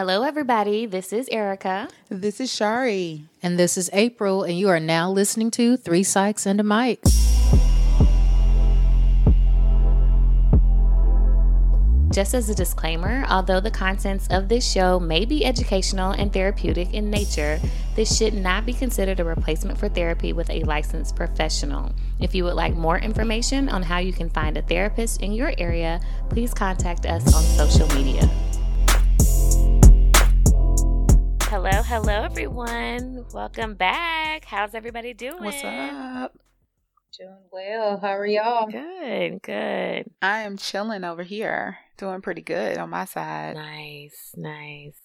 Hello, everybody. This is Erica. This is Shari. And this is April, and you are now listening to Three Psychs and a Mic. Just as a disclaimer, although the contents of this show may be educational and therapeutic in nature, this should not be considered a replacement for therapy with a licensed professional. If you would like more information on how you can find a therapist in your area, please contact us on social media. Hello, hello, everyone. Welcome back. How's everybody doing? What's up? Doing well. How are y'all? Good, good. I am chilling over here, doing pretty good on my side. Nice, nice.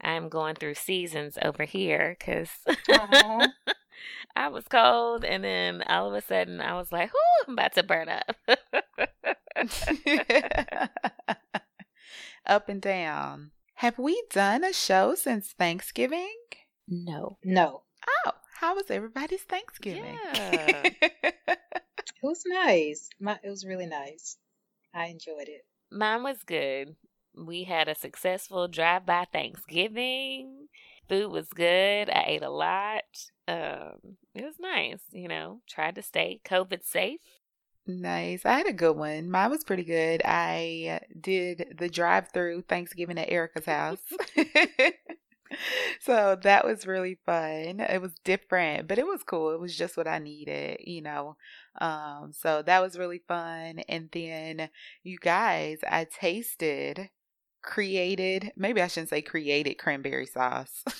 I'm going through seasons over here because uh-huh. I was cold, and then all of a sudden I was like, "Whoo, I'm about to burn up." Up and down. Have we done a show since Thanksgiving? no. No, Oh, how was everybody's Thanksgiving? Yeah. it was nice. My, it was really nice. I enjoyed it. Mine was good. We had a successful drive-by Thanksgiving. Food was good. I ate a lot. Um, it was nice. You know, tried to stay COVID safe. Nice. I had a good one. Mine was pretty good. I did the drive through Thanksgiving at Erica's house. so that was really fun. It was different, but it was cool. It was just what I needed, you know. Um, so that was really fun. And then you guys, I tasted created, maybe I shouldn't say created cranberry sauce.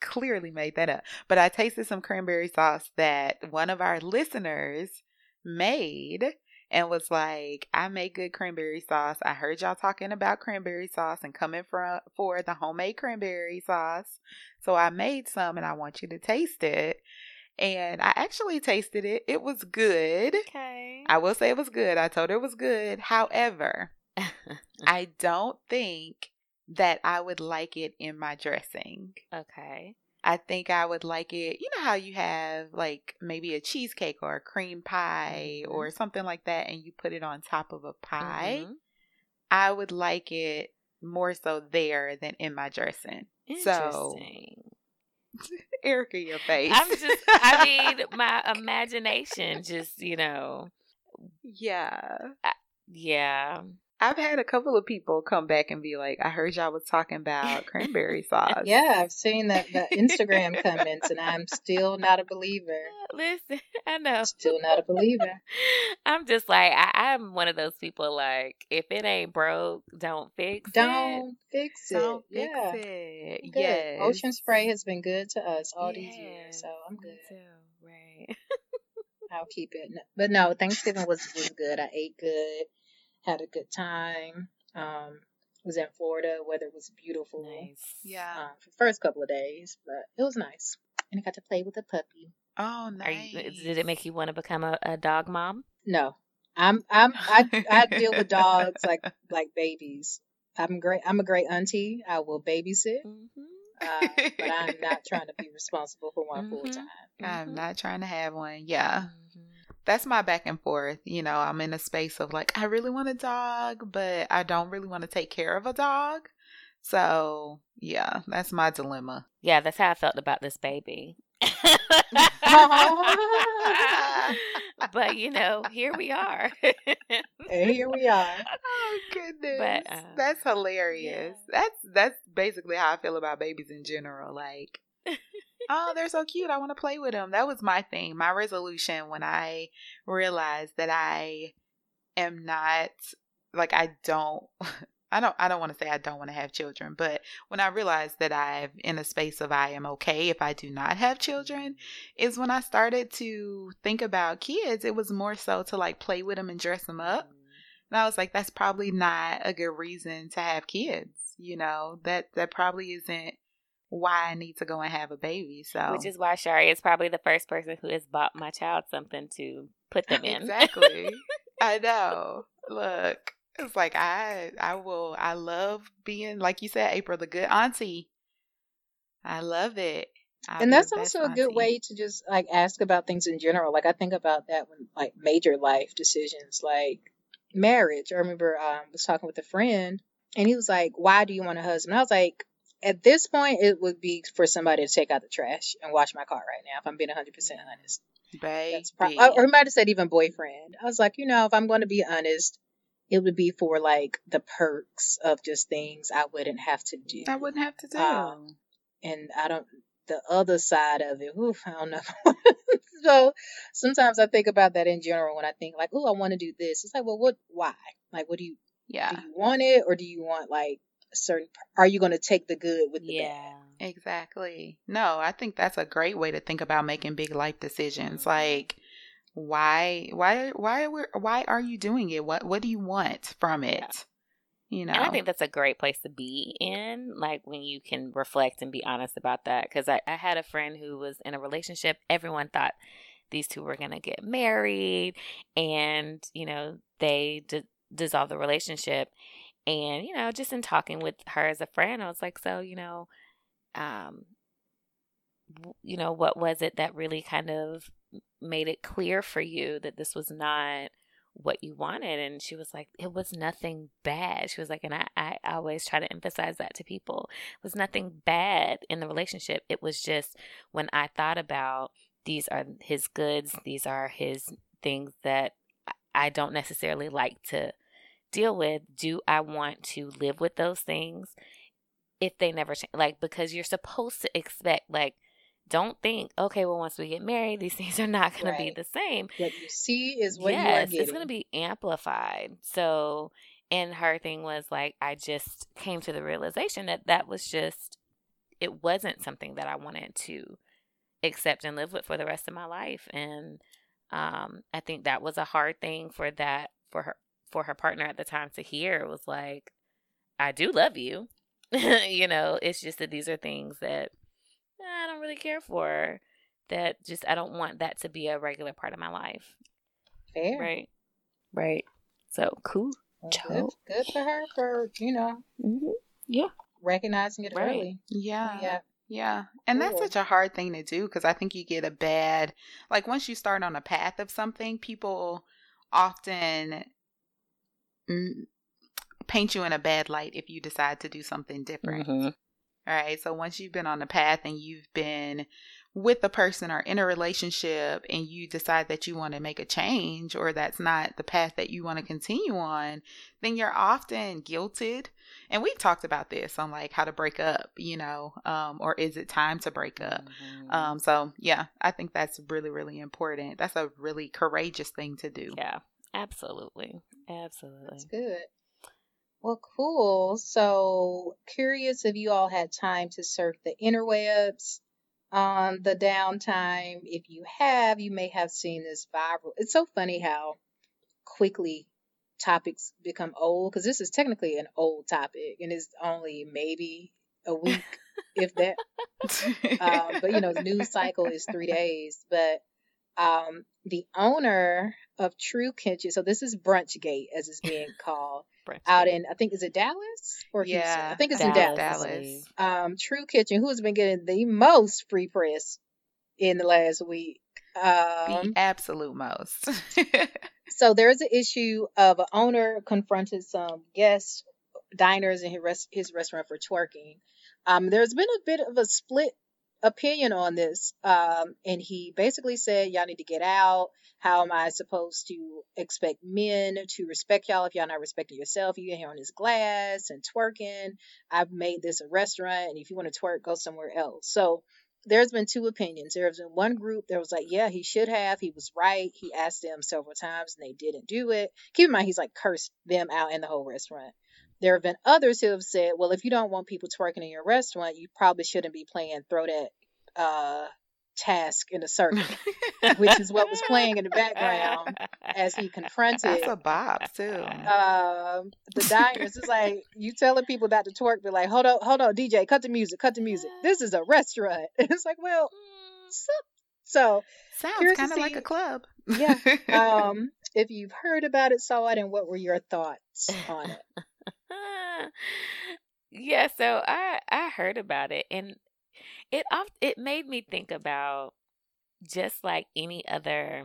Clearly made that up. But I tasted some cranberry sauce that one of our listeners made and was like, I make good cranberry sauce. I heard y'all talking about cranberry sauce and coming from for the homemade cranberry sauce. So I made some and I want you to taste it. And I actually tasted it. It was good. okay. I will say it was good. I told her it was good. However, I don't think that I would like it in my dressing. okay. I think I would like it. You know how you have like maybe a cheesecake or a cream pie Mhm. or something like that, and you put it on top of a pie? Mhm. I would like it more so there than in my dressing. So, Interesting. Erica, your face. I'm just, I mean, my imagination just, you know, yeah. yeah. I've had a couple of people come back and be like, I heard y'all was talking about cranberry sauce. Yeah, I've seen that the Instagram comments, and I'm still not a believer. Listen, I know. Still not a believer. I'm just like, I, I'm one of those people like, if it ain't broke, don't fix it. Don't fix it. Don't fix yeah. it. I'm good. Yes. Ocean spray has been good to us all these years, so I'm me good. Too. Right. I'll keep it. But no, Thanksgiving was was good. I ate good, had a good time. Um, was in Florida. Weather was beautiful. nice. Yeah. Um, for the first couple of days, but it was nice. And I got to play with a puppy. Oh, Are nice. you, did it make you want to become a, a dog mom? No, I'm I'm I I deal with dogs like like babies. I'm great. I'm a great auntie. I will babysit, Mm-hmm. uh, but I'm not trying to be responsible for one Mhm. full time. I'm not trying to have one. Yeah. That's my back and forth. You know, I'm in a space of like, I really want a dog, but I don't really want to take care of a dog. So, yeah, that's my dilemma. Yeah, that's how I felt about this baby. but you know, here we are. And here we are. Oh goodness. But, uh, that's hilarious. That's that's basically how I feel about babies in general. Like oh, they're so cute. I want to play with them. That was my thing. My resolution when I realized that I am not like I don't I don't I don't want to say I don't want to have children, but when I realized that I'm in a space of I am okay if I do not have children is when I started to think about kids. It was more so to like play with them and dress them up. Mm-hmm. And I was like, that's probably not a good reason to have kids. You know, that that probably isn't why I need to go and have a baby. So Which is why Shari is probably the first person who has bought my child something to put them in. exactly. I know. Look, it's like I I will I love being like you said, April, the good auntie. I love it. I'll and that's also a good auntie. way to just like ask about things in general. Like I think about that when like major life decisions, like marriage. I remember um, was talking with a friend and he was like, "Why do you want a husband?" I was like, "At this point, it would be for somebody to take out the trash and wash my car right now. If I'm being 100 percent honest, Baby. that's pro- or he might have said even boyfriend. I was like, you know, if I'm going to be honest, it would be for like the perks of just things I wouldn't have to do. I wouldn't have to do. Um, and I don't the other side of it. Oof, I don't know. so sometimes I think about that in general when I think like, oh, I want to do this. It's like, well, what? Why? Like, what do you yeah. do? You want it, or do you want like a certain? Are you going to take the good with the Yeah. bad? Exactly. No, I think that's a great way to think about making big life decisions. Mhm. Like why why why are why are you doing it? What what do you want from it? You know. And I think that's a great place to be in, like when you can reflect and be honest about that. Because I, I had a friend who was in a relationship. Everyone thought these two were going to get married, and, you know, they d- dissolved the relationship. And, you know, just in talking with her as a friend, I was like, so, you know, um, you know, what was it that really kind of made it clear for you that this was not what you wanted? And she was like it was nothing bad. She was like and I, I always try to emphasize that to people. It was nothing bad in the relationship. It was just when i thought about these are his goods these are his things that i don't necessarily like to deal with do i want to live with those things if they never change like because you're supposed to expect like don't think okay well once we get married these things are not going to be the same What you see is what you are yes, it's going to be amplified. So, and her thing was like, I just came to the realization that that was just, it wasn't something that I wanted to accept and live with for the rest of my life. And um, I think that was a hard thing for that, for her, for her partner at the time to hear. Was like, I do love you. you know, it's just that these are things that I don't really care for. That just, I don't want that to be a regular part of my life. Fair. Right. Right. So cool. Well, Good, good for her for you know Mm-hmm. recognizing it Right. early. yeah. Yeah. Yeah. And that's such a hard thing to do because I think you get a bad, like, once you start on a path of something, people often paint you in a bad light if you decide to do something different. Mm-hmm. All right. So once you've been on the path and you've been with a person or in a relationship and you decide that you want to make a change or that's not the path that you want to continue on, then you're often guilted. And we've talked about this on like how to break up, you know, um, or is it time to break up? Mm-hmm. Um, so yeah, I think that's really, really important. That's a really courageous thing to do. yeah. Absolutely. Absolutely. That's good. Well, cool. So curious if you all had time to surf the interwebs on the downtime. If you have, you may have seen this viral. It's so funny how quickly topics become old because this is technically an old topic and it's only maybe a week, if that. Um, but you know, the news cycle is three days. But um, the owner of True Kitchen, so this is Brunchgate as it's being called, out in I think is it Dallas or Houston? Yeah, I think it's Dallas, in Dallas. Dallas. Um, True Kitchen, who has been getting the most free press in the last week. the Um, absolute most. so there is an issue of an owner confronted some guests, diners in his, his restaurant for twerking. Um, there's been a bit of a split opinion on this. Um, and he basically said, y'all need to get out. How am I supposed to expect men to respect y'all if y'all not respecting yourself? You in here on this glass and twerking. I've made this a restaurant, and if you want to twerk, go somewhere else. So there's been two opinions. There's been one group that was like, yeah, he should have. He was right. He asked them several times, and they didn't do it. Keep in mind, he's like cursed them out in the whole restaurant. There have been others who have said, well, if you don't want people twerking in your restaurant, you probably shouldn't be playing throw that uh, task in a circle, which is what was playing in the background as he confronted That's a bop too. um, the diners. It's like you telling people about to twerk, but like, hold on, hold on, DJ, cut the music, cut the music. This is a restaurant. it's like, well, so, so Sounds kind of like a club. yeah. um, if you've heard about it, saw it, and what were your thoughts on it? yeah, so I I heard about it and it it made me think about just like any other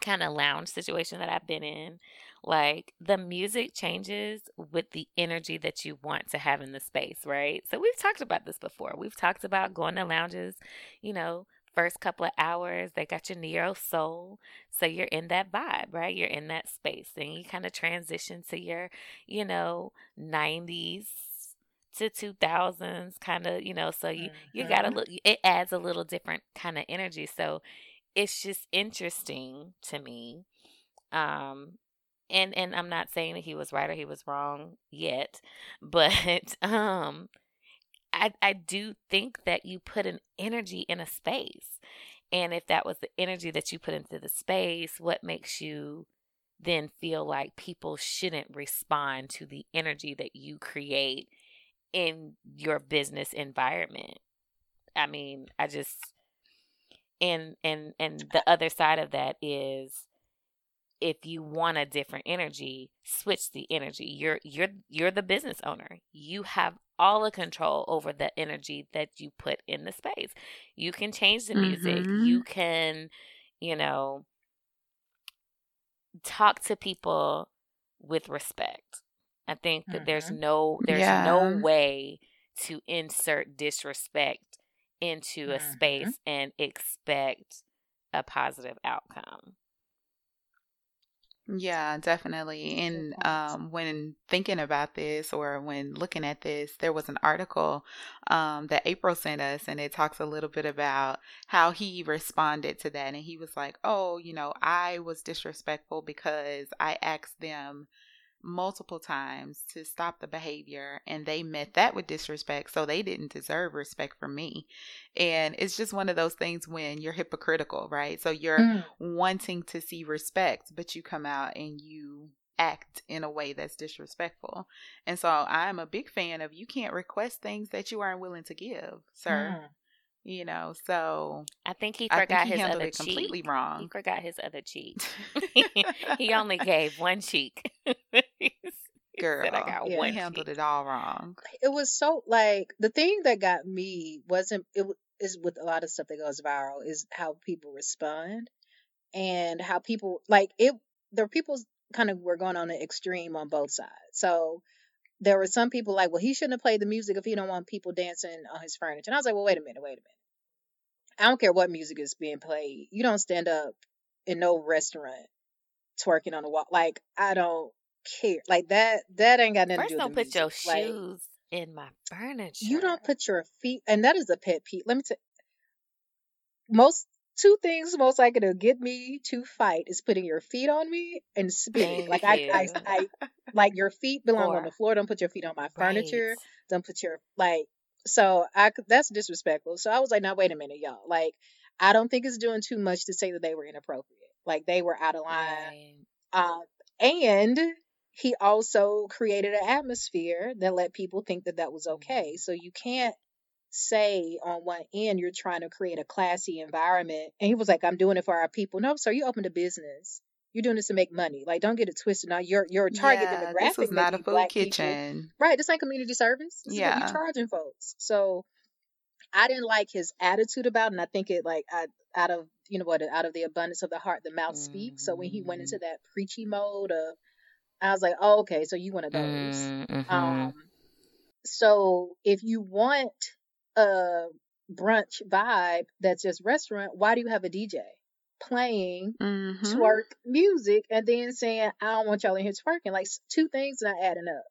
kind of lounge situation that I've been in, like the music changes with the energy that you want to have in the space, right? So we've talked about this before. We've talked about going to lounges, you know, first couple of hours, they got your neo soul. So you're in that vibe, right? You're in that space. Then you kind of transition to your, you know, 90s to 2000s kind of, you know, so you you got a little it adds a little different kind of energy. So it's just interesting to me. Um and and I'm not saying that he was right or he was wrong yet, but um I I do think that you put an energy in a space. And if that was the energy that you put into the space, what makes you then feel like people shouldn't respond to the energy that you create in your business environment? I mean, I just and and and the other side of that is if you want a different energy, switch the energy. You're you're you're the business owner. You have all the control over the energy that you put in the space. You can change the music. Mhm. You can, you know, talk to people with respect. I think that there's Mhm. no there's Yeah. no way to insert disrespect into a Mhm. space and expect a positive outcome. Yeah, definitely. And um, when thinking about this or when looking at this, there was an article um, that April sent us, and it talks a little bit about how he responded to that. And he was like, Oh, you know, I was disrespectful because I asked them multiple times to stop the behavior, and they met that with disrespect. So they didn't deserve respect from me. And it's just one of those things when you're hypocritical, right? So you're Mm. wanting to see respect, but you come out and you act in a way that's disrespectful. And so I'm a big fan of you can't request things that you aren't willing to give, sir. Mm. You know, so I think he I think forgot he his other it completely cheek. He wrong. forgot his other cheek. he only gave one cheek. he Girl, said, "I got Yeah. one handled it all wrong. It was so like the thing that got me wasn't it is with a lot of stuff that goes viral is how people respond and how people like it. There were people kind of were going on the extreme on both sides. So there were some people like, well, he shouldn't have played the music if he don't want people dancing on his furniture. And I was like, well, wait a minute, wait a minute. I don't care what music is being played. You don't stand up in no restaurant twerking on the wall. Like I don't care. Like that. That ain't got nothing to First, do with don't the put your. Like shoes in my furniture. you don't put your feet, and that is a pet peeve. Let me tell. Most two things most likely to get me to fight is putting your feet on me and spitting. Like I, I. I, like your feet belong on the floor. Don't put your feet on my right. furniture. Don't put your like. So I that's disrespectful. So I was like, now wait a minute, y'all. Like I don't think it's doing too much to say that they were inappropriate. Like they were out of line. Right. Um, and he also created an atmosphere that let people think that that was okay. So you can't say on one end you're trying to create a classy environment. And he was like, I'm doing it for our people. No, sir, you opened a business. You're doing this to make money. Like, don't get it twisted. Now, your your target Yeah, this demographic may not a food black people. kitchen. Right, this ain't community service. This is Yeah. charging folks. So I didn't like his attitude about it, and I think it like I, out of you know what out of the abundance of the heart the mouth speaks. So when he went Mm, into that preachy mode of I was like, oh, okay, so you one of those. mm-hmm. Um, so if you want a brunch vibe that's just restaurant, why do you have a DJ playing Mm-hmm. twerk music and then saying, I don't want y'all in here twerking? Like two things not adding up.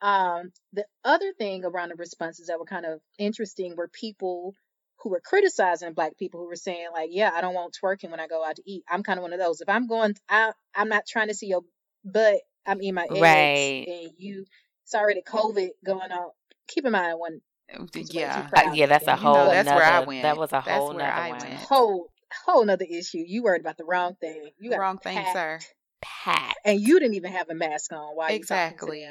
Um, the other thing around the responses that were kind of interesting were people who were criticizing black people who were saying like, yeah, I don't want twerking when I go out to eat. I'm kind of one of those. If I'm going, I, I'm not trying to see your butt. I'm in my eggs Right. and you, it's already COVID going on. Keep in mind when he was way too Yeah. Uh, yeah, that's a And you know whole No, that's where I went. That was a That's whole where nother I one. went. whole whole nother issue. You worried about the wrong thing. You got Wrong thing, sir. packed, Packed. and you didn't even have a mask on Why you to Exactly.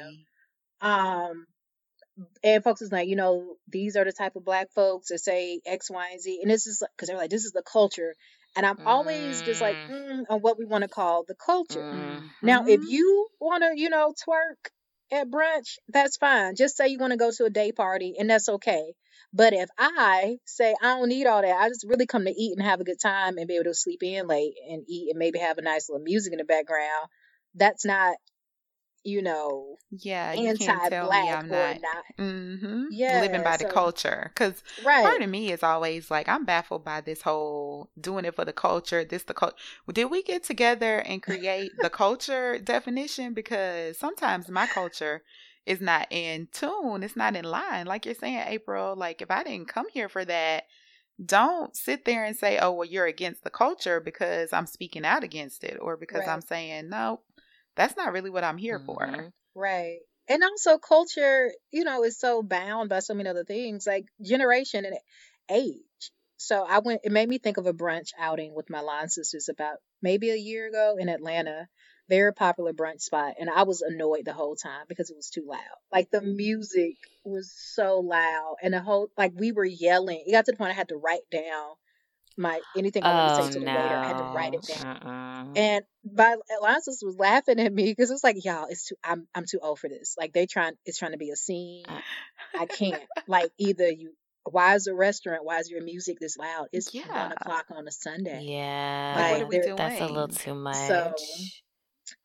Um, and folks is like, you know, these are the type of black folks that say X, Y, and Z, and this is because they're like, this is the culture, and I'm always just like, Mm, mm, on what we want to call the culture. mm. Now, if Mhm. you want to, you know, twerk at brunch, that's fine. Just say you want to go to a day party, and that's okay. But if I say I don't need all that, I just really come to eat and have a good time and be able to sleep in late and eat and maybe have a nice little music in the background, that's not, you know, Yeah, you can't tell me anti-black I'm or not. not. hmm Yeah. Living by the culture. Because right, part of me is always like, I'm baffled by this whole doing it for the culture, this the culture. Did we get together and create the culture definition? Because sometimes my culture is not in tune, it's not in line. Like you're saying, April, like if I didn't come here for that, don't sit there and say, oh, well, you're against the culture because I'm speaking out against it or because right, I'm saying, no, that's not really what I'm here for. Mhm. right. And also, culture, you know, is so bound by so many other things, like generation and age. So I went, it made me think of a brunch outing with my line sisters about maybe a year ago in Atlanta. Very popular brunch spot. And I was annoyed the whole time because it was too loud. Like the music was so loud and the whole, like we were yelling. It got to the point I had to write down my, anything I wanted to Oh say to the waiter. I had to write it down. Uh-uh. And my Alonsis was laughing at me because it's like, y'all, it's too. I'm I'm too old for this. Like they trying, it's trying to be a scene. Uh, I can't. Like either you. Why is the restaurant? Why is your music this loud? It's one o'clock on a Sunday. Like, what Yeah, are Like we there. that's a little doing? too So much.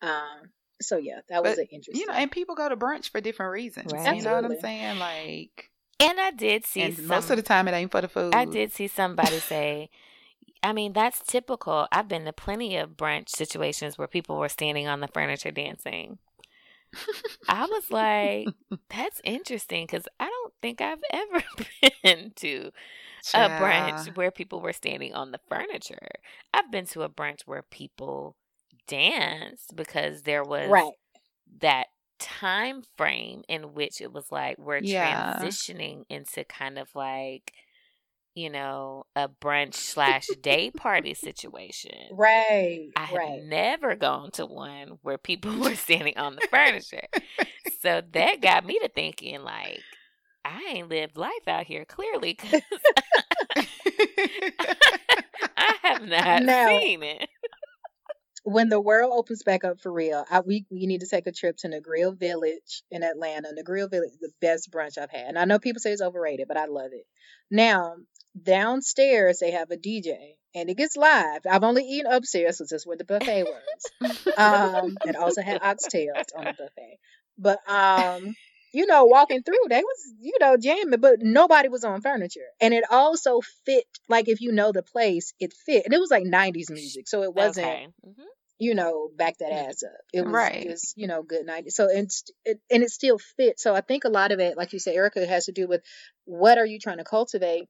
um. So yeah, that was But, an you know, and people go to brunch for different reasons. You know what I'm saying? Like, And I did see and most of the time it ain't for the food. I did see somebody say, I mean, that's typical. I've been to plenty of brunch situations where people were standing on the furniture dancing. I was like, that's interesting because I don't think I've ever been to a brunch where people were standing on the furniture. I've been to a brunch where people danced because there was Right. that time frame in which it was like we're Yeah. transitioning into kind of like you know a brunch slash day party situation Right. i have Right. never gone to one where people were standing on the furniture so that got me to thinking like i ain't lived life out here clearly because i have not Now, seen it when the world opens back up for real, I, we we need to take a trip to Negril Village in Atlanta. Negril Village, is the best brunch I've had, and I know people say it's overrated, but I love it. Now downstairs they have a DJ, and it gets live. I've only eaten upstairs, so that's where the buffet was. Um, and also had oxtails on the buffet. But um, you know, walking through, they was you know jamming, but nobody was on furniture, and it also fit. Like if you know the place, it fit, and it was like '90s music, so it wasn't okay hmm you know, back that ass up. It was right. just, you know, good night. So it's it, and it still fits. So I think a lot of it, like you said, Erica, has to do with what are you trying to cultivate.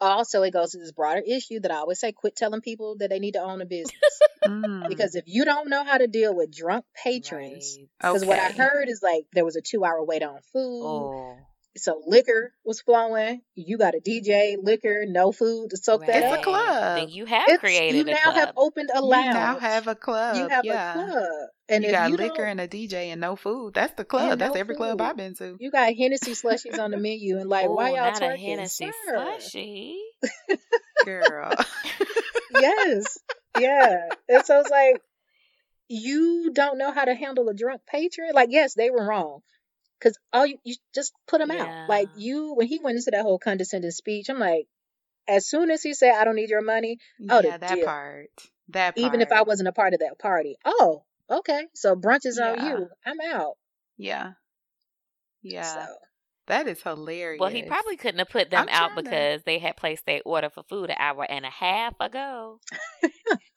Also, it goes to this broader issue that I always say: quit telling people that they need to own a business. Mm. Because if you don't know how to deal with drunk patrons, right because what I heard is like there was a two-hour wait on food, oh so liquor was flowing. You got a DJ, liquor, no food to soak that It's a up. Right. club. Then you have It's created you a now have opened a lounge. You now have a club. You have Yeah. a club, and You if got you liquor and a DJ and no food. That's the club. That's no every club I've been to. you got Hennessy slushies on the menu, and like, why Oh, y'all not a twerking, Hennessy sir? slushy. Girl. Yes, yeah. And so it's like you don't know how to handle a drunk patron. Like, yes, they were wrong. Cause all you, you just put him out. Like you, when he went into that whole condescending speech, I'm like, as soon as he said, "I don't need your money," oh, yeah, that dip. part. That Even if I wasn't a part of that party, oh, okay. So brunch is on you. I'm out. Yeah. Yeah. So That is hilarious. Well, he probably couldn't have put them I'm out trying to because they had placed their order for food an hour and a half ago.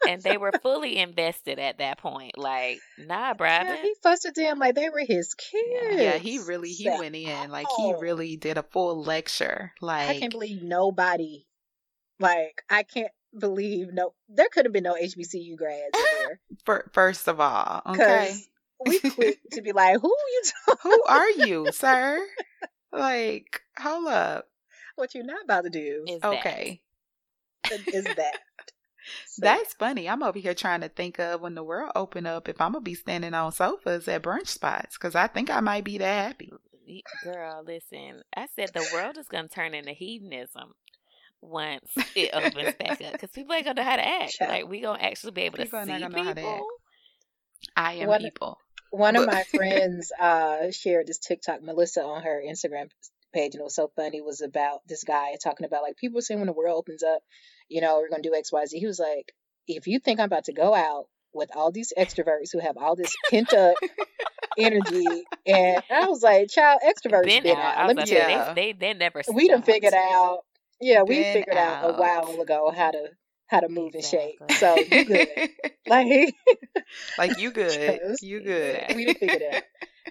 and they were fully invested at that point. Like, nah, yeah, he fussed at them like they were his Yeah. Yeah, he really he Said, went in. Like he oh. really did a full lecture. Like, I can't believe nobody, like, I can't believe no, there could have been no HBCU grads there. fir- first of all, okay. We quick to be like, who you talking Who are you, sir? Like, hold up. What you're not about to do Is. Okay. is that. So, That's funny. I'm over here trying to think of when the world open up if I'm gonna be standing on sofas at brunch spots because I think I might be that happy. Girl, listen. I said the world is going to turn into hedonism once it opens back up because people ain't going to know how to act. Child. Like, we going to actually be able to People are see not gonna know how to act. people. I am What- people. One of my friends uh, shared this TikTok, Melissa, on her Instagram page, and it was so funny. It was about this guy talking about like people saying when the world opens up, you know, we're gonna do X, Y, Z. He was like, if you think I'm about to go out with all these extroverts who have all this pent up energy, and I was like, child, extroverts been, been out. out. Let me tell you, they, they they never. We done figured out. Yeah, we figured out. out a while ago how to how to move exactly. and shake. So you good. like like you good. You good. We figured it out.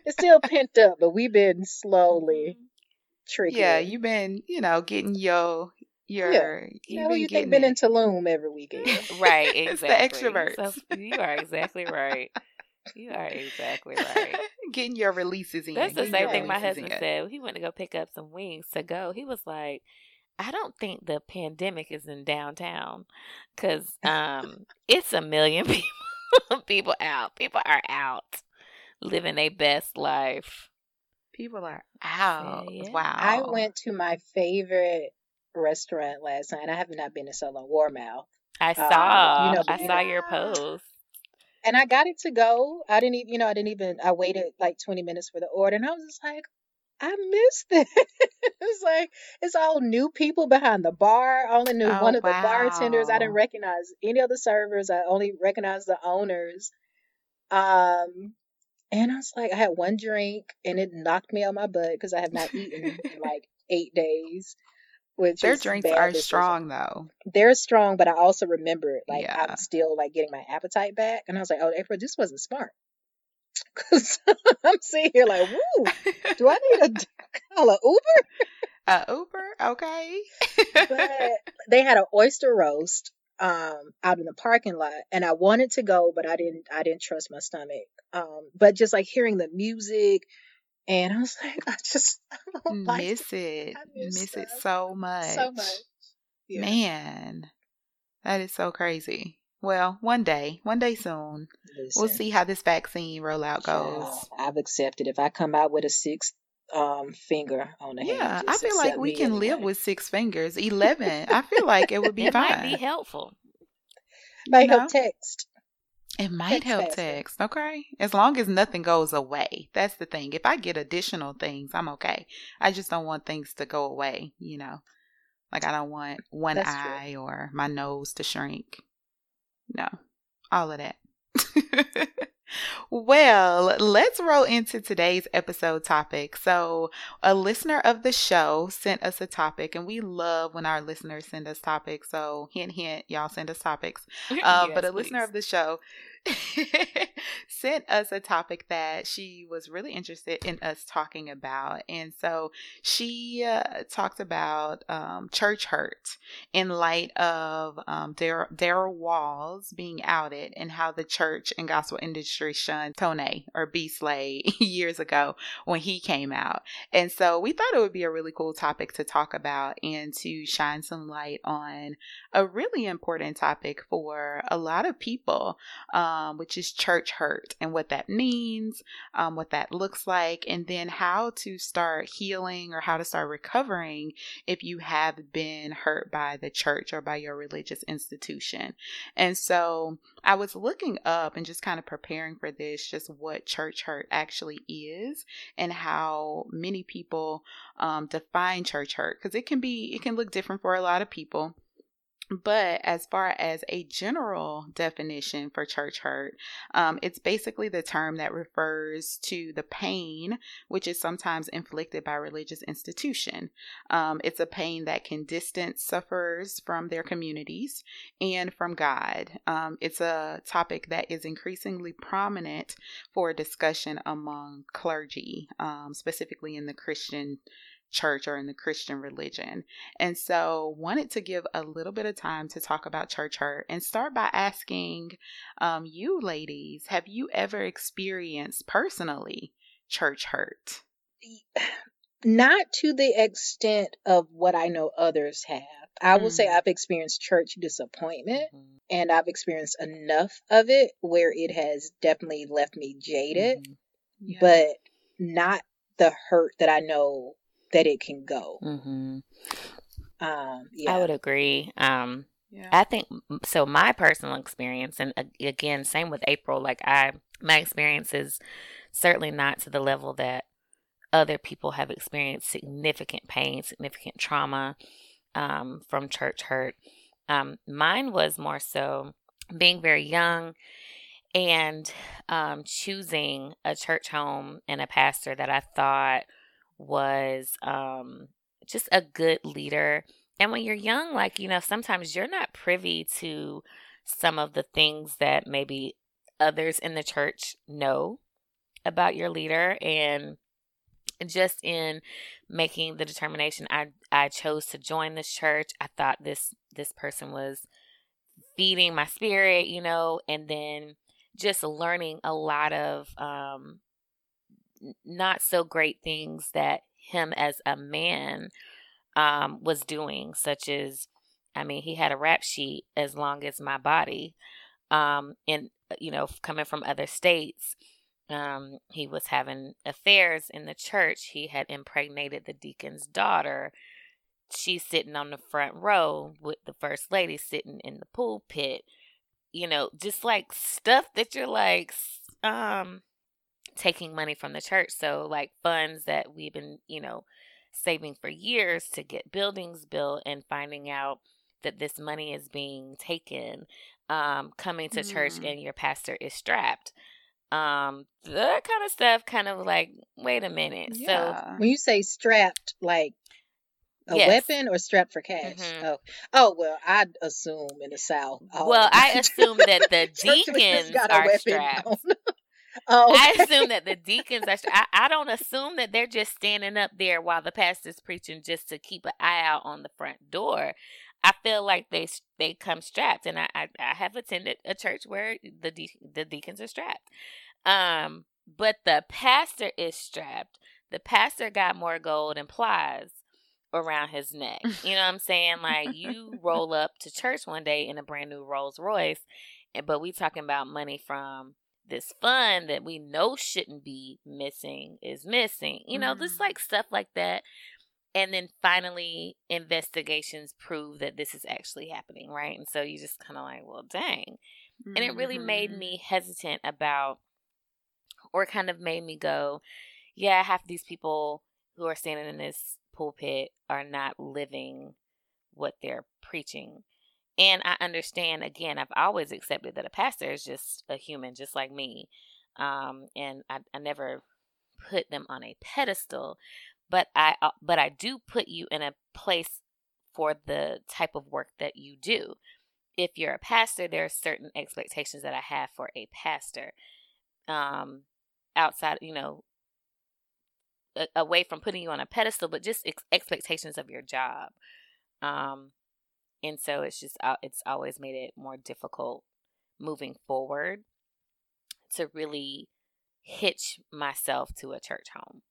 It's still pent up, but we've been slowly mm-hmm. tricking. Yeah, you've been, you know, getting your your yeah. you know, you think been in Tulum every weekend. right, exactly. it's the extroverts. So you are exactly right. You are exactly right. Getting your releases in. That's the same thing my husband in. said. He went to go pick up some wings to go. He was like, I don't think the pandemic is in downtown because um, it's a million people people out. People are out living their best life. People are out. Yeah. Wow. I went to my favorite restaurant last night. I have not been to so long. Warmouth. I um, saw. Um, you know, I saw your post. And I got it to go. I didn't even, you know, I didn't even. I waited like twenty minutes for the order, and I was just like, I missed it. it's like it's all new people behind the bar. I only knew oh, one of wow. the bartenders. I didn't recognize any of the servers. I only recognized the owners. Um, and I was like, I had one drink, and it knocked me on my butt because I have not eaten in like eight days. Which their drinks are decision. strong though. They're strong, but I also remember like yeah. I'm still like getting my appetite back, and I was like, oh, April, this wasn't smart. Cause I'm sitting here like, woo, do I need a call an Uber? A Uber, okay. but they had an oyster roast um out in the parking lot and I wanted to go but I didn't I didn't trust my stomach. Um but just like hearing the music and I was like I just I miss it. miss, miss it so much. So much. Yeah. Man. That is so crazy. Well, one day, one day soon, Listen, we'll see how this vaccine rollout goes. I've accepted. If I come out with a sixth um, finger on the yeah, I feel like we can anyway. live with six fingers. Eleven, I feel like it would be it fine. Might be helpful. Might help text. It might text help faster. text. Okay, as long as nothing goes away. That's the thing. If I get additional things, I'm okay. I just don't want things to go away. You know, like I don't want one That's eye true. or my nose to shrink. No, all of that. well, let's roll into today's episode topic. So, a listener of the show sent us a topic, and we love when our listeners send us topics. So, hint, hint, y'all send us topics. Uh, yes, but a please. listener of the show sent us a topic that she was really interested in us talking about. And so she uh, talked about um, church hurt in light of um, Daryl Walls being outed and how the church and gospel industry shunned Tonéx or B. Slade years ago when he came out. And so we thought it would be a really cool topic to talk about and to shine some light on a really important topic for a lot of people. Um, um, which is church hurt and what that means, um, what that looks like, and then how to start healing or how to start recovering if you have been hurt by the church or by your religious institution. And so I was looking up and just kind of preparing for this, just what church hurt actually is and how many people um, define church hurt because it can be, it can look different for a lot of people. But as far as a general definition for church hurt, um, it's basically the term that refers to the pain which is sometimes inflicted by religious institution. Um, it's a pain that can distance sufferers from their communities and from God. Um, it's a topic that is increasingly prominent for discussion among clergy, um, specifically in the Christian church or in the Christian religion. And so, wanted to give a little bit of time to talk about church hurt and start by asking um, you, ladies, have you ever experienced personally church hurt? Not to the extent of what I know others have. I will mm. say I've experienced church disappointment mm-hmm. and I've experienced enough of it where it has definitely left me jaded, mm-hmm. yeah. but not the hurt that I know that it can go. Mm-hmm. Um, yeah. I would agree. Um, yeah. I think so. My personal experience, and again, same with April. Like I my experience is certainly not to the level that other people have experienced significant pain, significant trauma um, from church hurt. Um, mine was more so being very young and um, choosing a church home and a pastor that I thought was um, just a good leader. And when you're young, like, you know, sometimes you're not privy to some of the things that maybe others in the church know about your leader. And just in making the determination I I chose to join this church. I thought this this person was feeding my spirit, you know, and then just learning a lot of um not so great things that him as a man um was doing such as I mean, he had a rap sheet as long as my body. Um and you know, coming from other states um, he was having affairs in the church. He had impregnated the deacon's daughter. She's sitting on the front row with the first lady sitting in the pulpit. You know, just like stuff that you're like, um, taking money from the church. So, like funds that we've been, you know, saving for years to get buildings built and finding out that this money is being taken, um, coming to mm. church and your pastor is strapped um that kind of stuff kind of like wait a minute yeah. so when you say strapped like a yes. weapon or strapped for cash mm-hmm. oh oh well i'd assume in the south well i assume that the deacons are strapped Oh, okay. I assume that the deacons are. I, I don't assume that they're just standing up there while the pastor's preaching just to keep an eye out on the front door. I feel like they they come strapped, and I I, I have attended a church where the de- the deacons are strapped, um, but the pastor is strapped. The pastor got more gold and plies around his neck. You know what I'm saying? Like you roll up to church one day in a brand new Rolls Royce, and but we talking about money from this fun that we know shouldn't be missing is missing. You know, mm. just like stuff like that and then finally investigations prove that this is actually happening right and so you just kind of like well dang mm-hmm. and it really made mm-hmm. me hesitant about or kind of made me go yeah half these people who are standing in this pulpit are not living what they're preaching and i understand again i've always accepted that a pastor is just a human just like me um, and I, I never put them on a pedestal but I uh, but I do put you in a place for the type of work that you do. If you're a pastor, there are certain expectations that I have for a pastor. Um, outside, you know, a- away from putting you on a pedestal, but just ex- expectations of your job. Um, and so it's just uh, it's always made it more difficult moving forward to really hitch myself to a church home.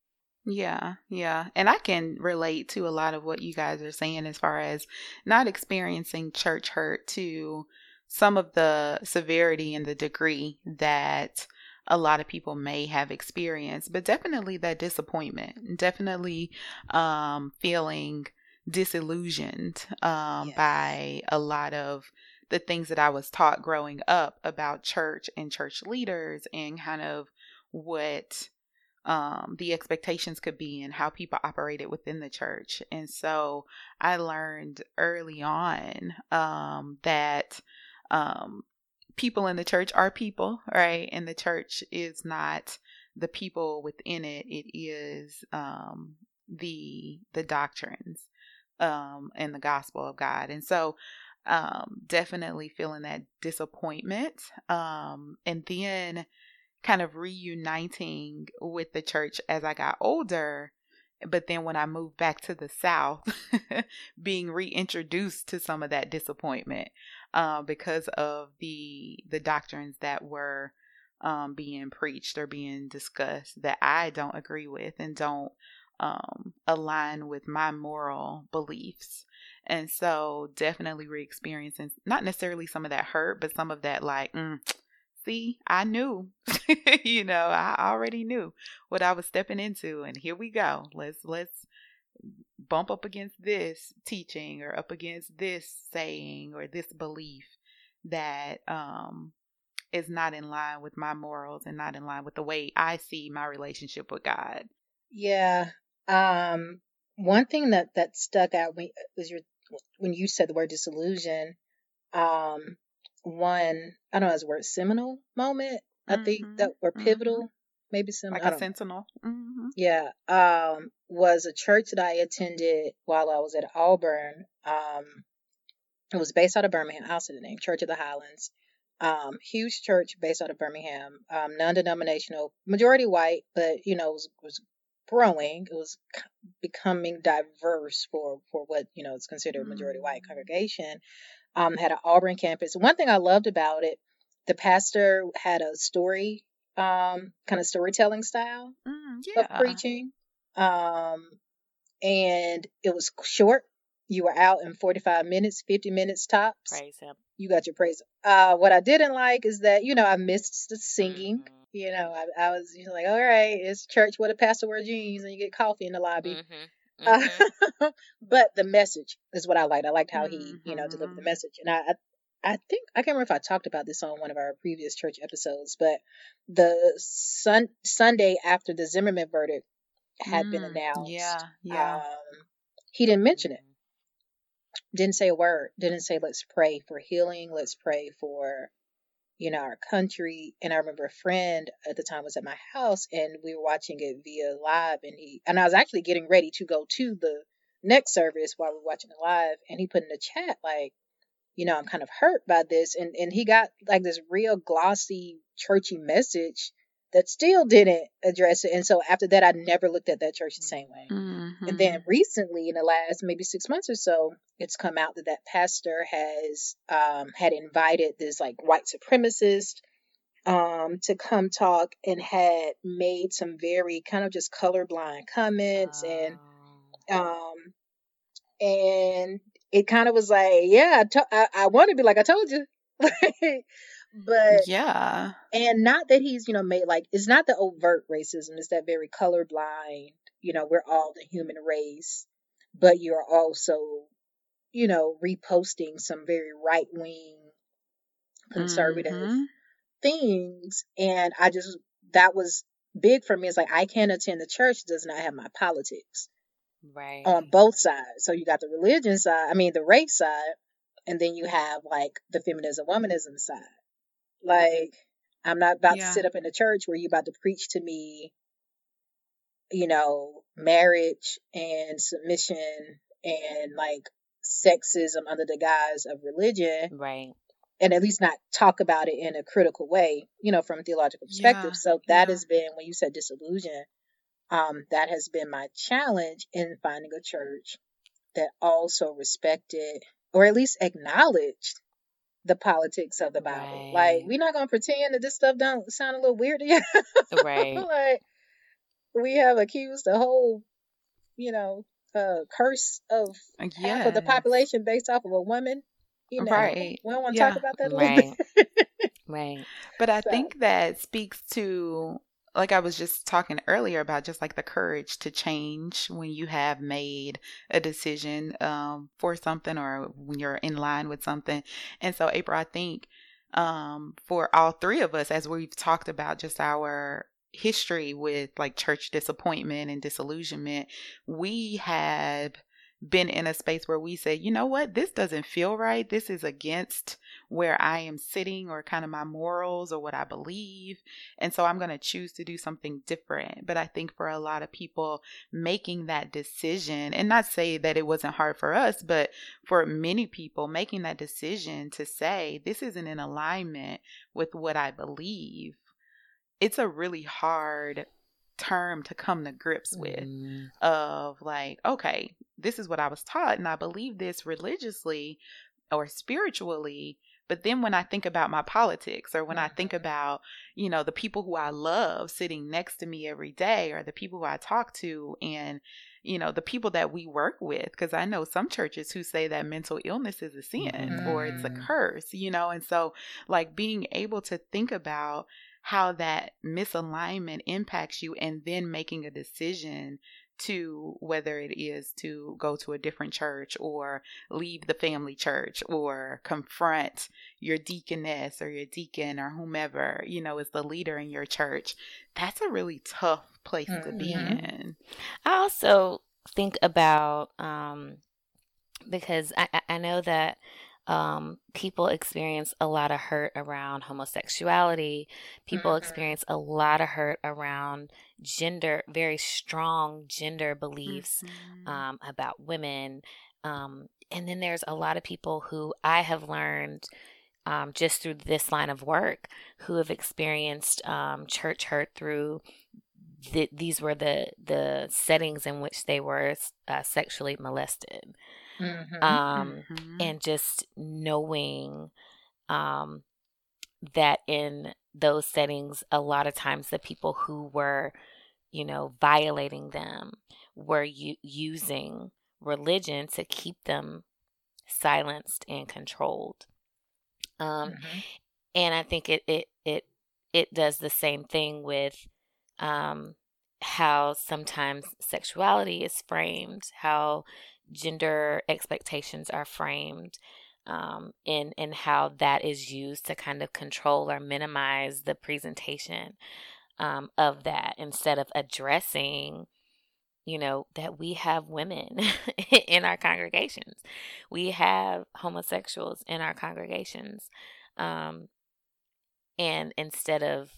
Yeah, yeah. And I can relate to a lot of what you guys are saying as far as not experiencing church hurt to some of the severity and the degree that a lot of people may have experienced, but definitely that disappointment, definitely um, feeling disillusioned um, by a lot of the things that I was taught growing up about church and church leaders and kind of what um, the expectations could be and how people operated within the church. And so I learned early on um, that um, people in the church are people, right? And the church is not the people within it; it is um, the the doctrines um, and the gospel of God. And so um, definitely feeling that disappointment. Um, and then kind of reuniting with the church as I got older. But then when I moved back to the South, being reintroduced to some of that disappointment uh, because of the the doctrines that were um, being preached or being discussed that I don't agree with and don't um, align with my moral beliefs. And so definitely re-experiencing not necessarily some of that hurt, but some of that like, mm, see, I knew, you know, I already knew what I was stepping into, and here we go. Let's let's bump up against this teaching or up against this saying or this belief that um is not in line with my morals and not in line with the way I see my relationship with God. Yeah. Um, one thing that that stuck out when was your when you said the word disillusion. Um, one I don't know, as a word seminal moment. I think Mhm, that mhm. pivotal, maybe some. Like a sentinel. hmm Yeah, um, was a church that I attended while I was at Auburn. Um, it was based out of Birmingham. I'll say the name, Church of the Highlands. Um, huge church based out of Birmingham, um, non-denominational, majority white, but you know, was, was growing. It was c- becoming diverse for for what you know is considered a majority white Mm. congregation. Um, had an Auburn campus. One thing I loved about it, the pastor had a story, um, kind of storytelling style Mm, of preaching. Um, and it was short. You were out in 45 minutes, 50 minutes tops. Praise him. You got your praise. Uh, what I didn't like is that, you know, I missed the singing. Mhm. You know, I, I was you know, like, all right, it's church where the pastor wear jeans and you get coffee in the lobby. Mhm. Uh, Mhm. but the message is what I liked. I liked how he, you know, delivered the Mhm. message. And I, I, I think I can't remember if I talked about this on one of our previous church episodes, but the sun Sunday after the Zimmerman verdict had been Mm, announced, Yeah, yeah. um, he didn't mention it. Didn't say a word. Didn't say let's pray for healing. Let's pray for you know our country. And I remember a friend at the time was at my house and we were watching it via live, and he and I was actually getting ready to go to the next service while we were watching it live, and he put in the chat like, you know, I'm kind of hurt by this, and and he got like this real glossy churchy message that still didn't address it. And so after that, I never looked at that church the same way. Mhm. And then recently, in the last maybe six months or so, it's come out that that pastor has um, had invited this like white supremacist um, to come talk and had made some very kind of just colorblind comments and Oh. um and it kind of was like, yeah, I, to- I, I want to be like I told you, but yeah. and not that he's you know made like it's not the overt racism it's that very colorblind you know we're all the human race but you're also you know reposting some very right wing conservative Mhm. things and i just that was big for me it's like i can't attend the church does not have my politics Right. on both sides so you got the religion side i mean the race side and then you have like the feminism womanism side like i'm not about Yeah. to sit up in the church where you're about to preach to me you know marriage and submission and like sexism under the guise of religion Right. and at least not talk about it in a critical way you know from a theological perspective Yeah, so that yeah. has been when you said disillusion um that has been my challenge in finding a church that also respected or at least acknowledged the politics of the Bible. Like we're not gonna pretend that this stuff don't sound a little weird to you. Right. like we have accused the whole, you know, uh curse of half of the population based off of a woman. You know, Right. we don't want to talk about that a little Right. bit. Right. But I So- think that speaks to, like I was just talking earlier about, just like the courage to change when you have made a decision um, for something or when you're in line with something. And so, April, I think um, for all three of us, as we've talked about just our history with like church disappointment and disillusionment, we have been in a space where we say, you know what, this doesn't feel right. This is against where I am sitting or kind of my morals or what I believe. And so I'm going to choose to do something different. But I think for a lot of people, making that decision, and not say that it wasn't hard for us, but for many people, making that decision to say, this isn't in alignment with what I believe, it's a really hard term to come to grips with Mm. of like, okay, this is what I was taught, and I believe this religiously or spiritually. But then when I think about my politics, or when I think about, you know, the people who I love sitting next to me every day, or the people who I talk to, and, you know, the people that we work with, because I know some churches who say that mental illness is a sin or it's a Mhm. curse, you know, and so like being able to think about how that misalignment impacts you and then making a decision to whether it is to go to a different church or leave the family church or confront your deaconess or your deacon or whomever, you know, is the leader in your church. That's a really tough place mm-hmm. to be mm-hmm. in. I also think about um because I, I know that um, people experience a lot of hurt around homosexuality. People mm-hmm. experience a lot of hurt around gender, very strong gender beliefs mm-hmm. um, about women. Um, and then there's a lot of people who I have learned um, just through this line of work who have experienced um, church hurt through the, these were the the settings in which they were uh, sexually molested mm-hmm. Um, mm-hmm. and just knowing um, that in those settings, a lot of times the people who were, you know, violating them were u- using religion to keep them silenced and controlled. Um, mm-hmm. And I think it it it it does the same thing with um, how sometimes sexuality is framed, how gender expectations are framed um, and how that is used to kind of control or minimize the presentation um, of that instead of addressing you know that we have women in our congregations. We have homosexuals in our congregations um, and instead of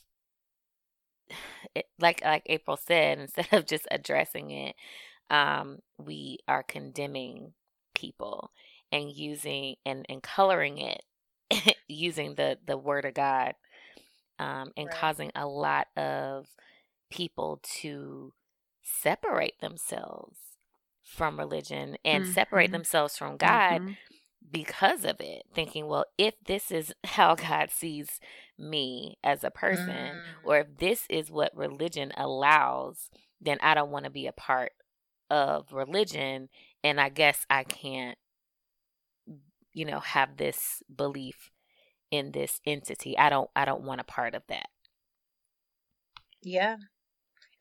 it, like like april said instead of just addressing it um, we are condemning people and using and, and coloring it using the the word of God um, and right. causing a lot of people to separate themselves from religion and mm-hmm. separate themselves from God mm-hmm. because of it, thinking, well, if this is how God sees me as a person, mm. or if this is what religion allows, then I don't want to be a part of religion and I guess I can't you know have this belief in this entity. I don't I don't want a part of that. Yeah.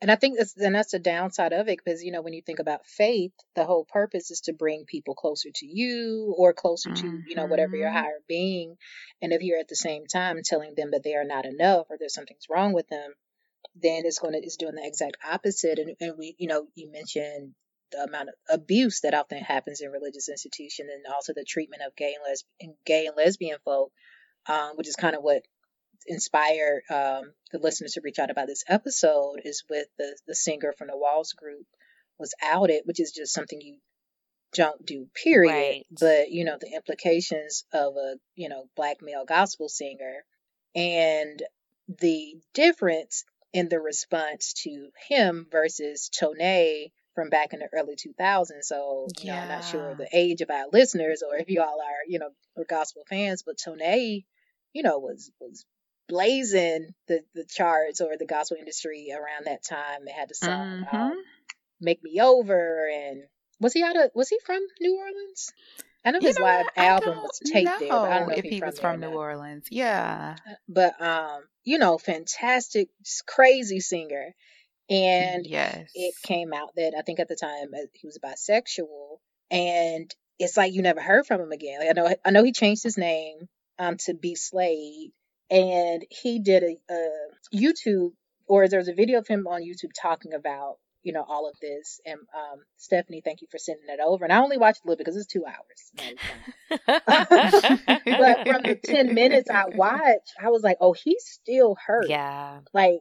And I think that's and that's the downside of it because you know when you think about faith, the whole purpose is to bring people closer to you or closer mm-hmm. to you know whatever your mm-hmm. higher being. And if you're at the same time telling them that they are not enough or there's something's wrong with them, then it's going to it's doing the exact opposite. And, and we, you know, you mentioned the amount of abuse that often happens in religious institutions, and also the treatment of gay and lesbian, gay and lesbian folk, um, which is kind of what inspired um, the listeners to reach out about this episode. Is with the the singer from the Walls group was outed, which is just something you don't do period right. but you know the implications of a you know black male gospel singer and the difference in the response to him versus Tonéx from back in the early 2000s. So, you yeah. know, I'm not sure the age of our listeners or if y'all are, you know, are gospel fans, but Tonéx, you know, was, was blazing the, the charts or the gospel industry around that time. They had the song mm-hmm. um, Make Me Over and was he out of, was he from New Orleans? I know you his know live what? album was taped there, but I don't know if, if he, was from New Orleans. Yeah. But um, you know, fantastic, crazy singer. And yes. it came out that I think at the time uh, he was bisexual. And it's like you never heard from him again. Like I know I know he changed his name um to B. Slade and he did a, a YouTube or there's a video of him on YouTube talking about you know all of this and um, stephanie thank you for sending it over and i only watched a little because it's two hours but from the 10 minutes i watched i was like oh he's still hurt yeah like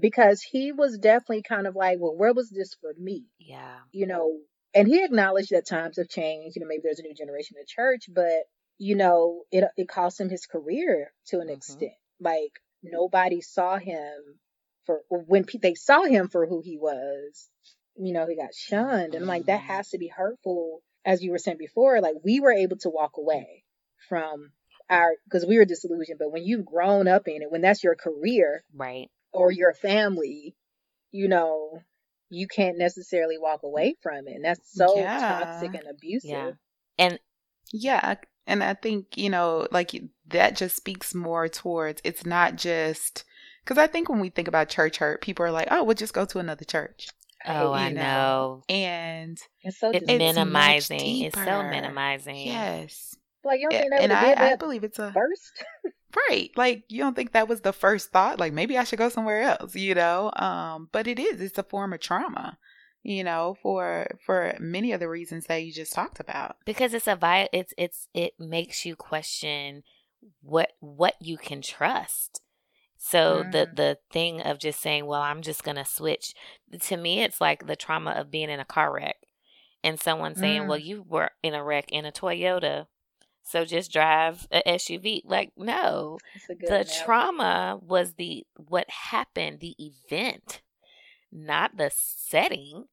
because he was definitely kind of like, well, where was this for me? Yeah. You know, and he acknowledged that times have changed. You know, maybe there's a new generation of church, but you know, it it cost him his career to an mm-hmm. extent. Like nobody saw him for when pe- they saw him for who he was. You know, he got shunned, and like that mm-hmm. has to be hurtful. As you were saying before, like we were able to walk away from our because we were disillusioned, but when you've grown up in it, when that's your career, right? or your family, you know, you can't necessarily walk away from it. And that's so yeah. toxic and abusive. Yeah. And yeah, and I think, you know, like that just speaks more towards it's not just because I think when we think about church hurt, people are like, oh, we'll just go to another church. Oh, I know. know. And It's so It's It's disgusting. much minimizing. It's so minimizing. yes. Like you don't think they would And have I, I that believe it's a first? right. Like you don't think that was the first thought? Like maybe I should go somewhere else, you know? Um, but it is. It's a form of trauma, you know, for for many of the reasons that you just talked about. because it's a vi- it's it's it makes you question what what you can trust so the Mm. the thing of just saying well i'm just gonna switch to me it's like the trauma of being in a car wreck and someone saying well Mm. you were in a wreck in a toyota so just drive a suv like no That's a good the analogy. trauma was the what happened the event not the setting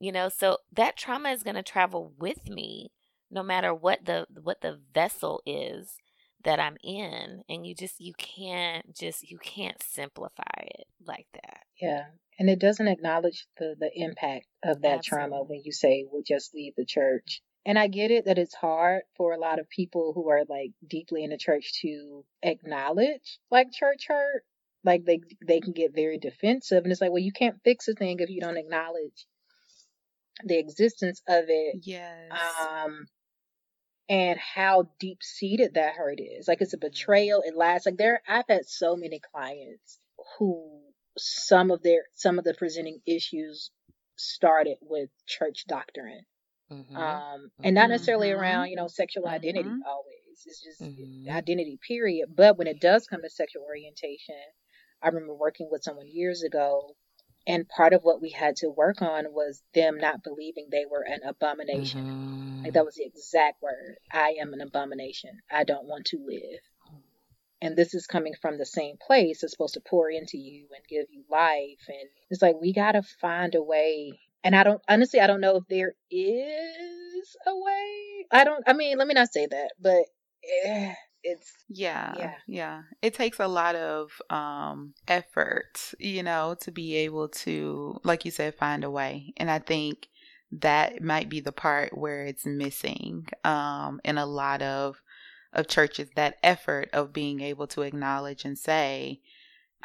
you know so that trauma is going to travel with me no matter what the what the vessel is that i'm in and you just you can't just you can't simplify it like that Yeah. And it doesn't acknowledge the, the impact of that trauma when you say, we'll just leave the church. And I get it that it's hard for a lot of people who are like deeply in the church to acknowledge like church hurt. Like they they can get very defensive and it's like, well, you can't fix a thing if you don't acknowledge the existence of it. Yes. Um and how deep seated that hurt is. Like it's a betrayal. It lasts. Like there, I've had so many clients who some of their some of the presenting issues started with church doctrine, mm-hmm. um, and not necessarily Mhm. around you know sexual identity Mhm. always. It's just Mhm. identity period. But when it does come to sexual orientation, I remember working with someone years ago. And part of what we had to work on was them not believing they were an abomination. Mm-hmm. Like that was the exact word. I am an abomination. I don't want to live. And this is coming from the same place. It's supposed to pour into you and give you life. And it's like we gotta find a way. And I don't honestly I don't know if there is a way. I don't I mean, let me not say that, but eh, it's Yeah, Yeah. yeah. It takes a lot of um effort, you know, to be able to like you said find a way. And I think that might be the part where it's missing um in a lot of of churches that effort of being able to acknowledge and say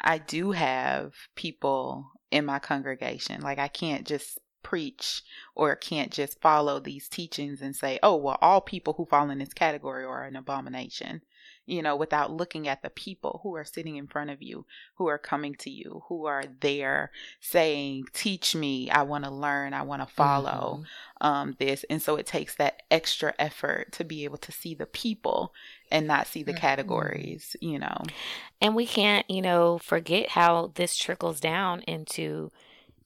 I do have people in my congregation. Like I can't just preach or can't just follow these teachings and say, "Oh, well all people who fall in this category are an abomination." you know, without looking at the people who are sitting in front of you, who are coming to you, who are there saying, Teach me, I want to learn, I want to follow um, this. And so it takes that extra effort to be able to see the people and not see the Mhm. categories, you know. And we can't, you know, forget how this trickles down into,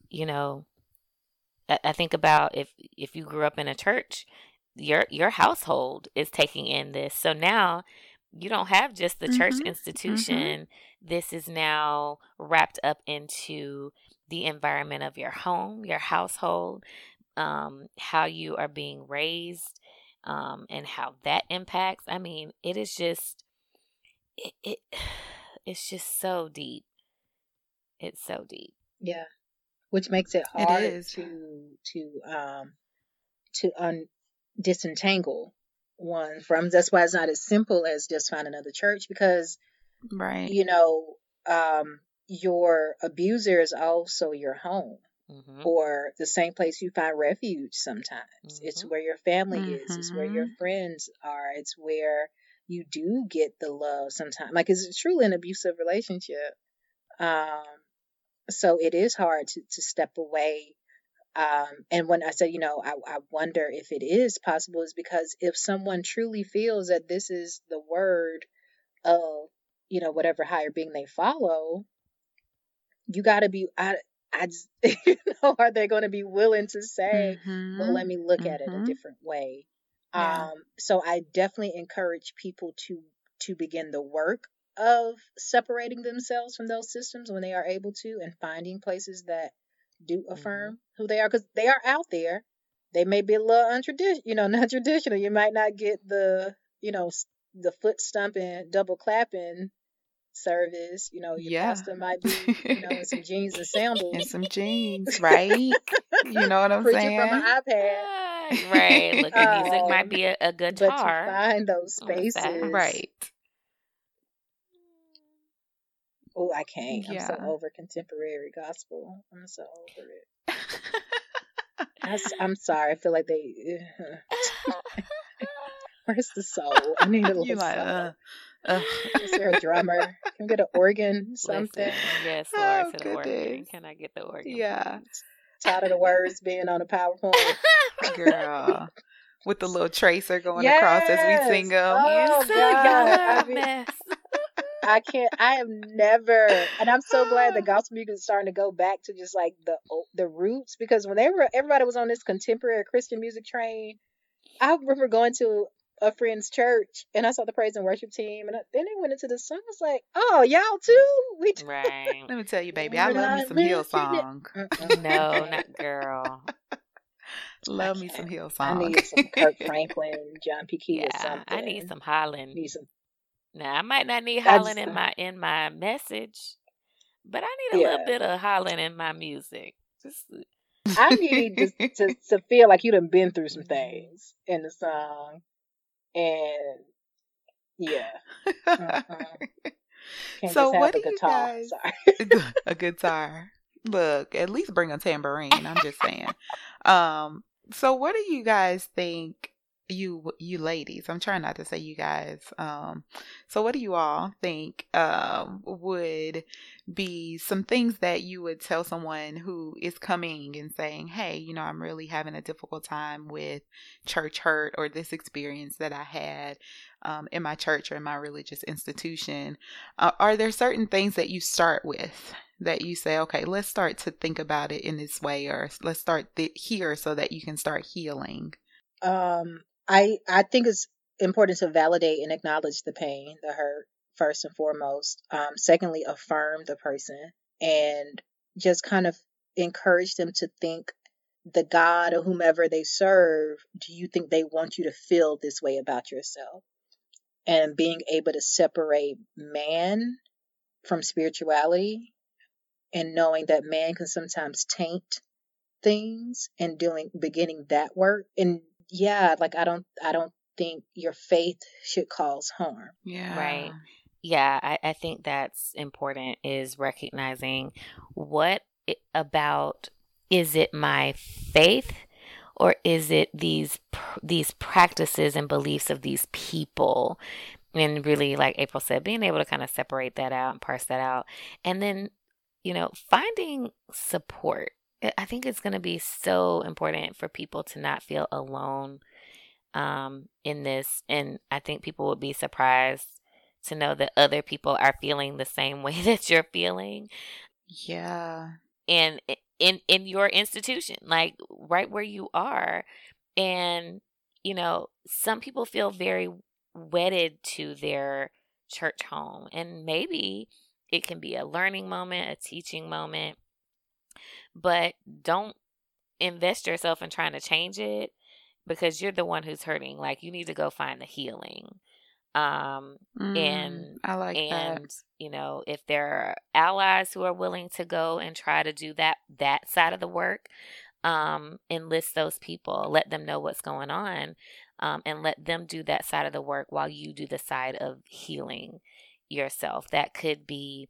you know, I, I think about if if you grew up in a church, your your household is taking in this. So now you don't have just the church Mhm, institution. This is now wrapped up into the environment of your home, your household, um, how you are being raised, um, and how that impacts. I mean, it is just it, it it's just so deep. It's so deep. yeah. Which makes it hard to to um to un disentangle one from that's why it's not as simple as just find another church because Right. you know, um, your abuser is also your home hmm or the same place you find refuge sometimes. It's Mhm. where your family is, it's where your Mhm. friends are, it's where you do get the love sometimes. Like it's truly an abusive relationship. Um, so it is hard to, to step away. Um, and when I say, you know, I, I wonder if it is possible, is because if someone truly feels that this is the word of you know whatever higher being they follow you got to be I, I just, you know are they going to be willing to say well Mhm. let me look at it a Mhm. different way Yeah. um so i definitely encourage people to to begin the work of separating themselves from those systems when they are able to and finding places that do affirm who they are because they are out there they may be a little untraditional you know not traditional you might not get the you know the foot stumping double clapping service you know your Yeah. pastor might be you know in some jeans and sandals and some jeans, right? you know what I'm preaching saying? from an ipad right. Look, the music Um, might be a, a but to find those on the side. spaces Right. Oh i can't i'm so over contemporary gospel i'm so over it I, am sorry. I feel like they. Where's the soul? I need a little you like, uh, uh. Is there a drummer? Can we get an organ? Something? Listen, yes, Lord, oh, the organ. Can I get the organ? Yeah. Tired of the words being on a PowerPoint. Girl. With the little tracer going yes. across as we sing them. Oh, God. I mean, I can't. I have never, and I'm so glad the gospel music is starting to go back to just like the the roots because when they were everybody was on this contemporary Christian music train, I remember going to a friend's church and I saw the praise and worship team and then they went into the song. I was like, oh, y'all too? We too? right. Let me tell you, baby, I love me some Hillsong. no, not girl. love me some Hillsong. I need some Kirk Franklin, John P. Kee, yeah, or something. I need some Holland. Need some now I might not need Holland in my in my message, but I need a yeah. little bit of Holland in my music. Just I need to, to, to feel like you done been through some things in the song, and yeah. Mm-hmm. so what do you guys? a guitar. Look, at least bring a tambourine. I'm just saying. Um. So what do you guys think you you ladies i'm trying not to say you guys um so what do you all think um would be some things that you would tell someone who is coming and saying hey you know i'm really having a difficult time with church hurt or this experience that i had um, in my church or in my religious institution uh, are there certain things that you start with that you say okay let's start to think about it in this way or let's start th- here so that you can start healing? Um I I think it's important to validate and acknowledge the pain, the hurt, first and foremost. Um, secondly, affirm the person and just kind of encourage them to think the God or whomever they serve, do you think they want you to feel this way about yourself? And being able to separate man from spirituality and knowing that man can sometimes taint things and doing beginning that work and yeah, like I don't I don't think your faith should cause harm. Yeah. Right. Yeah, I, I think that's important is recognizing what about is it my faith or is it these these practices and beliefs of these people and really like April said being able to kind of separate that out and parse that out and then you know finding support I think it's going to be so important for people to not feel alone um, in this. And I think people would be surprised to know that other people are feeling the same way that you're feeling. Yeah. And in in your institution, like right where you are. And you know, some people feel very wedded to their church home and maybe it can be a learning moment, a teaching moment but don't invest yourself in trying to change it because you're the one who's hurting. Like you need to go find the healing. Um mm, and I like and that. you know, if there are allies who are willing to go and try to do that that side of the work, um, enlist those people, let them know what's going on, um, and let them do that side of the work while you do the side of healing yourself. That could be,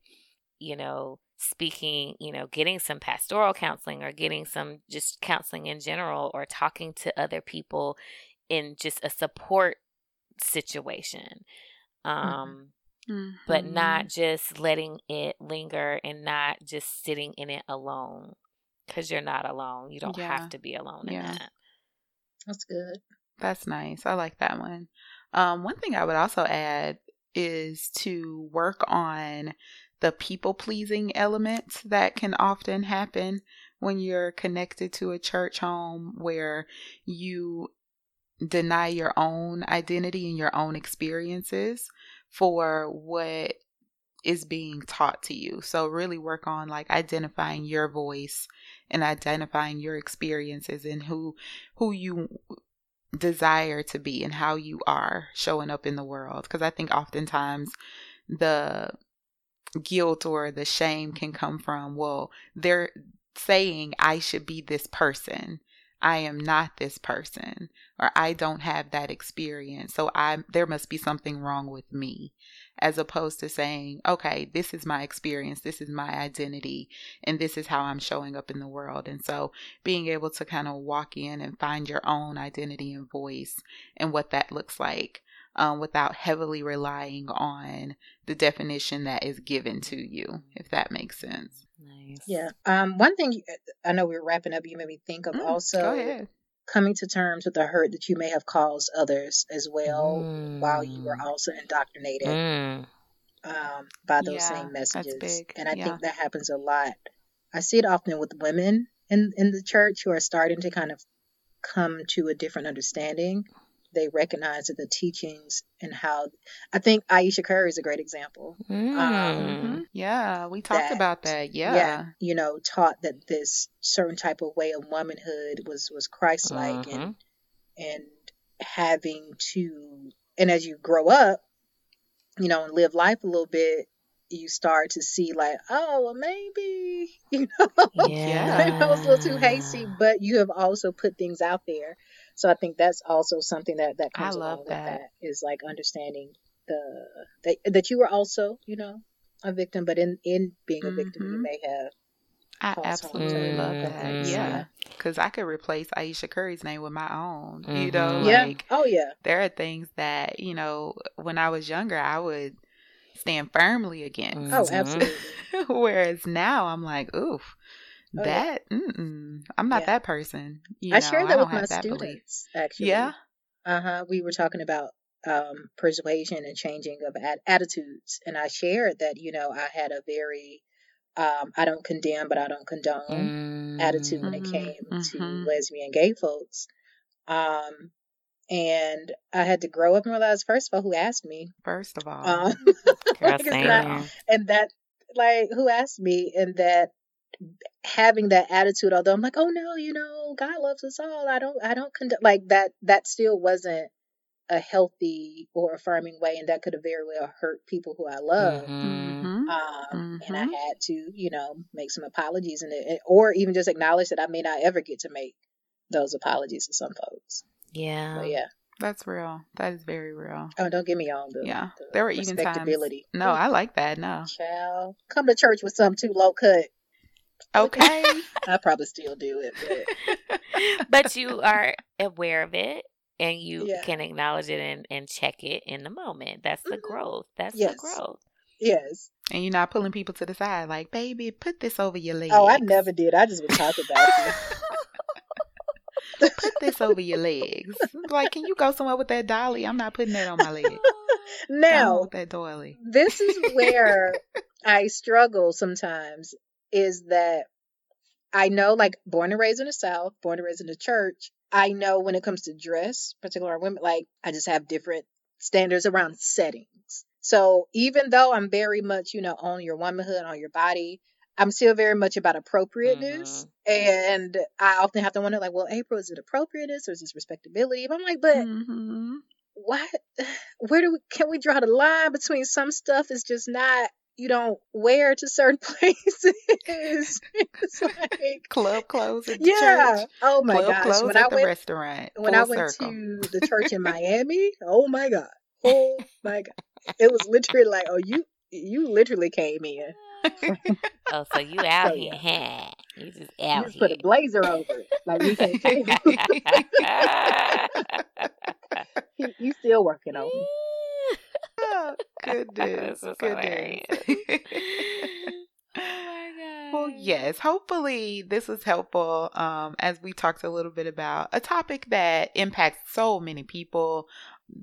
you know, speaking, you know, getting some pastoral counseling or getting some just counseling in general or talking to other people in just a support situation. Mm-hmm. Um mm-hmm. but not just letting it linger and not just sitting in it alone cuz you're not alone. You don't yeah. have to be alone yeah. in that. That's good. That's nice. I like that one. Um, one thing I would also add is to work on the people pleasing elements that can often happen when you're connected to a church home where you deny your own identity and your own experiences for what is being taught to you. So really work on like identifying your voice and identifying your experiences and who who you desire to be and how you are showing up in the world because I think oftentimes the guilt or the shame can come from, well, they're saying I should be this person. I am not this person or I don't have that experience. So I there must be something wrong with me as opposed to saying, okay, this is my experience, this is my identity, and this is how I'm showing up in the world. And so being able to kind of walk in and find your own identity and voice and what that looks like. Um, without heavily relying on the definition that is given to you, if that makes sense. Nice. Yeah. Um. One thing I know we're wrapping up. You made me think of Mm, also coming to terms with the hurt that you may have caused others as well while you were Mm. also indoctrinated Mm. um, by those Yeah, same messages. And I Yeah. think that happens a lot. I see it often with women in in the church who are starting to kind of come to a different understanding. They recognize the teachings and how I think Ayesha Curry is a great example. Mm. Mhm. Yeah, we talked That- about that. Yeah. you know, taught that this certain type of way of womanhood was was Christ-like Mhm. and and having to and as you grow up, you know, and live life a little bit, you start to see like, oh, well, maybe you know, Yeah. maybe I was a little too hasty, but you have also put things out there. So I think that's also something that that I comes love along with that. that is like understanding the that that you were also, you know, a victim, but in in being a victim, you Mhm. may have I Cause absolutely harm. love that. Yeah. Because I could replace Ayesha Curry's name with my own. You Mhm. know, yeah. like Oh yeah. there are things that, you know, when I was younger, I would stand firmly against. Oh, Mhm. absolutely. Whereas now I'm like, oof, Oh, yeah. that, mm-mm, I'm not Yeah. that person. You I shared I that don't with my that belief. students actually. Yeah. Uh huh. We were talking about um, persuasion and changing of ad- attitudes, and I shared that you know I had a very um, I don't condemn, but I don't condone Mm. attitude when it Mhm, came to mhm. lesbian gay folks. Um, and I had to grow up and realize, first of all, who asked me? First of all, Um, Girl, like, not- and that, like, who asked me? And that having that attitude, although I'm like, oh no, you know, God loves us all. I don't, I don't condone, like that, that still wasn't a healthy or affirming way. And that could have very well hurt people who I love. Mhm. Mhm. Um, and I Mhm. had to, you know, make some apologies and it, or even just acknowledge that I may not ever get to make those apologies to some folks. Yeah. But yeah. that's real. That is very real. Oh, don't get me on the, Yeah. the There were even times. No, I like that. No. Child, come to church with some too low cut. Okay. I probably still do it, but but you are aware of it and you Yeah. can acknowledge it and, and check it in the moment. That's the Mhm. growth. That's the growth. yes. and you're not pulling people to the side like, baby, put this over your legs. Oh, I never did. I just would talk about it. put this over your legs. Like, can you go somewhere with that dolly? I'm not putting that on my leg. Go on Now, with that dolly. this is where I struggle sometimes is that I know, like, born and raised in the South, born and raised in the church, I know when it comes to dress, particularly women, like, I just have different standards around settings. So even though I'm very much, you know, on your womanhood, on your body, I'm still very much about appropriateness. And I often have to wonder, like, well, April, is it appropriateness or is this respectability? But I'm like, but Mhm. what where do we can we draw the line between some stuff is just not you don't wear to certain places it's like Club clothes at yeah church. oh my Club gosh clothes when at i the went restaurant. when i went circle. to the church in miami oh my god oh my god it was literally like oh you you literally came in Oh, so you out So, here, huh? You just you out just here. put a blazer over it like we can't tell you, you still working on me goodness. This is goodness. oh my god. Well, yes. Hopefully, this was helpful um, as we talked a little bit about a topic that impacts so many people.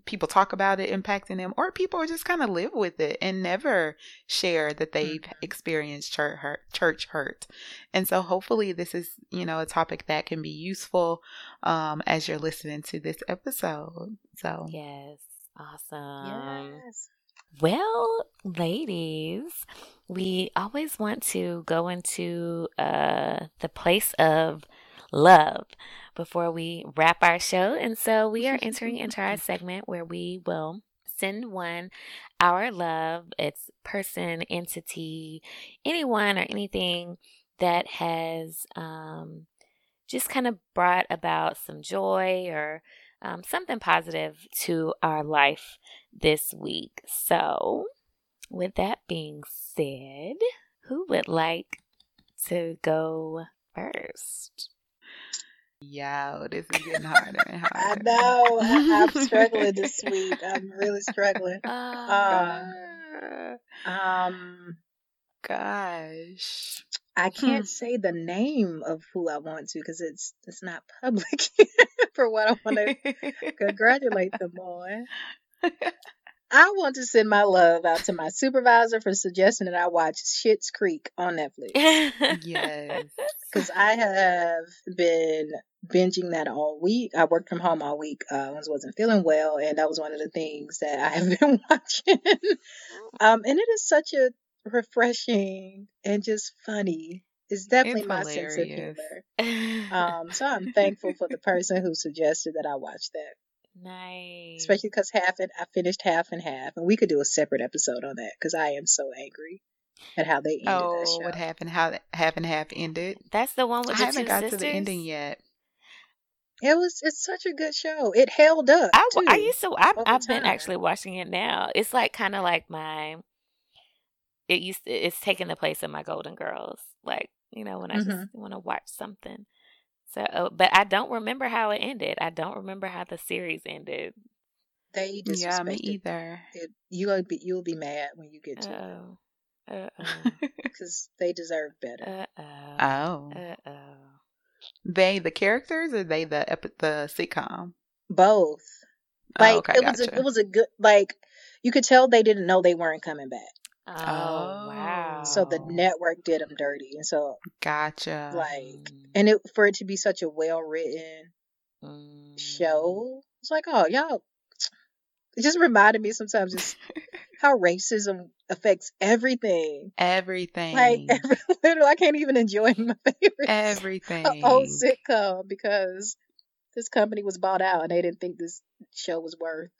People talk about it impacting them, or people just kind of live with it and never share that they've Mhm. experienced church hurt, church hurt. And so, hopefully, this is you know a topic that can be useful um, as you're listening to this episode. So, Yes. Awesome. yes Well, ladies, we always want to go into uh, the place of love before we wrap our show. And so we are entering into our segment where we will send one our love. It's person, entity, anyone, or anything that has um, just kind of brought about some joy or um, something positive to our life this week. So, with that being said, who would like to go first? Yeah, this is getting harder and harder. I know. I, I'm struggling this week. I'm really struggling. Uh, Um, Gosh. I Hmm. can't say the name of who I want to because it's it's not public for what I want to congratulate them on. I want to send my love out to my supervisor for suggesting that I watch Schitt's Creek on Netflix yes. because I have been binging that all week. I worked from home all week. Uh, I wasn't feeling well, and that was one of the things that I have been watching. um, and it is such a refreshing and just funny. It's definitely It's my sense of humor. Um, so I'm thankful for the person who suggested that I watch that, nice. especially because half and I finished half and half, and we could do a separate episode on that because I am so angry at how they ended Oh, show. what happened? How half and half ended? That's the one with I haven't two got sisters. to the ending yet. It was it's such a good show. It held up. I, too, I used to. I, over I've been actually watching it now. It's like kind of like my. It used. To, it's taking the place of my Golden Girls. Like you know when I just Mhm. want to watch something. So, uh, but I don't remember how it ended. I don't remember how the series ended. They disrespected. Yeah, me either. It. You'll be you'll be mad when you get to it Oh. Uh oh. because they deserve better. Uh oh. oh, Uh oh. they the characters or they the epi- the sitcom? Both. Like oh, okay, it was a, it was a good like you could tell they didn't know they weren't coming back. Oh, Oh. wow. So the network did them dirty, and so gotcha. like and it for it to be such a well written Mm. show, it's like oh y'all. It just reminded me sometimes just how racism affects everything. everything, Like every, literally, I can't even enjoy my favorite everything. old sitcom because this company was bought out and they didn't think this show was worth.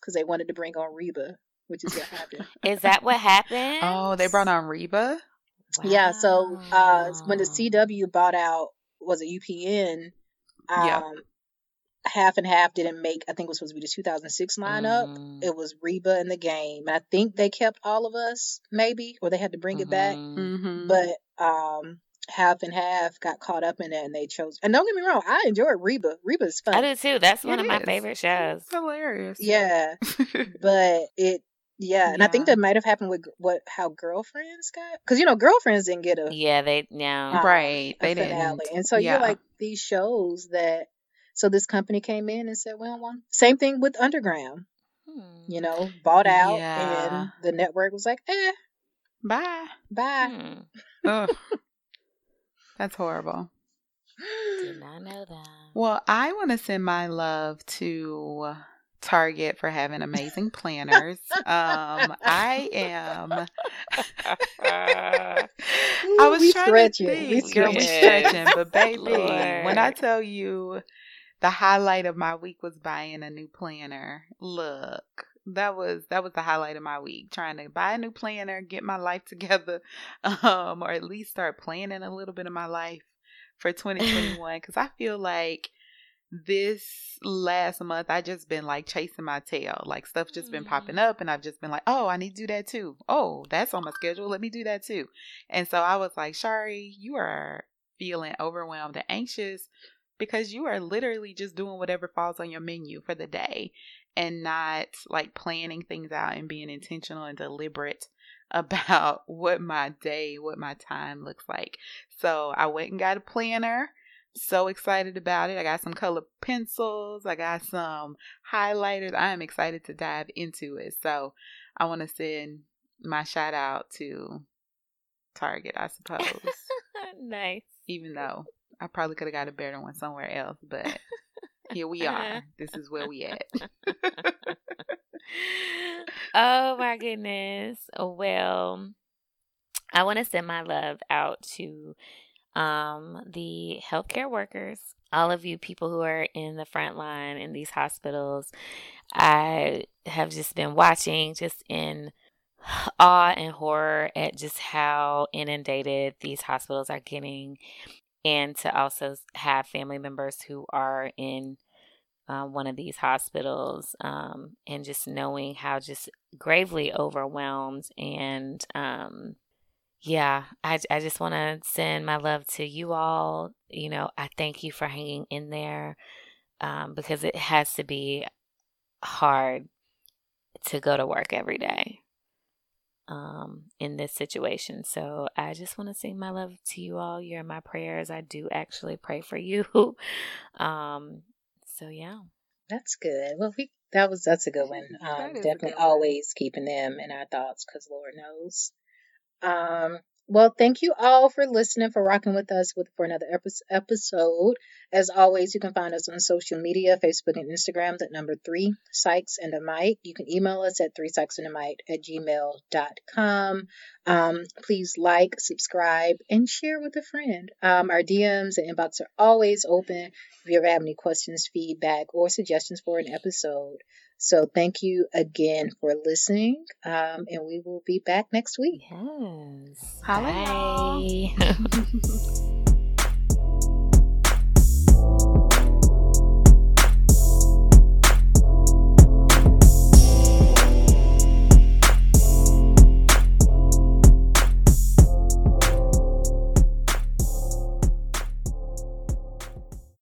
Because they wanted to bring on Reba, which is what happened. Is that what happened? Oh, they brought on Reba. Yeah, so uh, when the CW bought out was it UPN, um, Yeah. half and half didn't make. I think it was supposed to be the 2006 lineup. Mm. It was Reba in the game, and I think they kept all of us, maybe, or they had to bring it back. Mhm. Mm-hmm. But um, half and half got caught up in it, and they chose. And don't get me wrong, I enjoyed Reba. Reba's fun. I do too. That's one It of my favorite shows. It's hilarious. Yeah, but it. Yeah, and I think that might have happened with what how girlfriends got because you know girlfriends didn't get a Yeah, they no. Uh, right. They finale. didn't. And so Yeah. you're like these shows that so this company came in and said, well, one same thing with Underground, Hmm. you know, bought out Yeah. and the network was like, eh, Bye. bye. Hmm. That's horrible. Did not know that. Well, I want to send my love to Target for having amazing planners. Um, I am. I was we trying stretching. to We think. Girl, we stretching. stretching, but baby, when I tell you the highlight of my week was buying a new planner. Look, that was that was the highlight of my week. Trying to buy a new planner, get my life together, um, or at least start planning a little bit of my life for 2021. Because I feel like this last month I just been like chasing my tail. Like stuff just been mm-hmm. popping up and I've just been like, "Oh, I need to do that too. Oh, that's on my schedule. Let me do that too." And so I was like, "Shari, you are feeling overwhelmed and anxious because you are literally just doing whatever falls on your menu for the day and not like planning things out and being intentional and deliberate about what my day, what my time looks like." So, I went and got a planner so excited about it. I got some color pencils, I got some highlighters. I am excited to dive into it. So I want to send my shout out to Target, I suppose. nice. Even though I probably could have got a better one somewhere else, but here we are. This is where we at. oh my goodness. Well, I want to send my love out to um, the healthcare workers, all of you people who are in the front line in these hospitals. I have just been watching just in awe and horror at just how inundated these hospitals are getting. and to also have family members who are in uh, one of these hospitals um, and just knowing how just gravely overwhelmed and um, yeah i, I just want to send my love to you all you know i thank you for hanging in there um, because it has to be hard to go to work every day um, in this situation. So I just want to send my love to you all. You're in my prayers. I do actually pray for you. um, so yeah, that's good. Well, we that was that's a good one. Um, definitely always keeping them in our thoughts because Lord knows. Um, well, thank you all for listening, for rocking with us with for another episode. As always, you can find us on social media, Facebook and Instagram, at number three, Psychs and a Mic. You can email us at three Psychs and a Mic at gmail.com. Um, please like, subscribe, and share with a friend. Um, our DMs and inbox are always open if you ever have any questions, feedback, or suggestions for an episode. So thank you again for listening, um, and we will be back next week. Yes. Bye.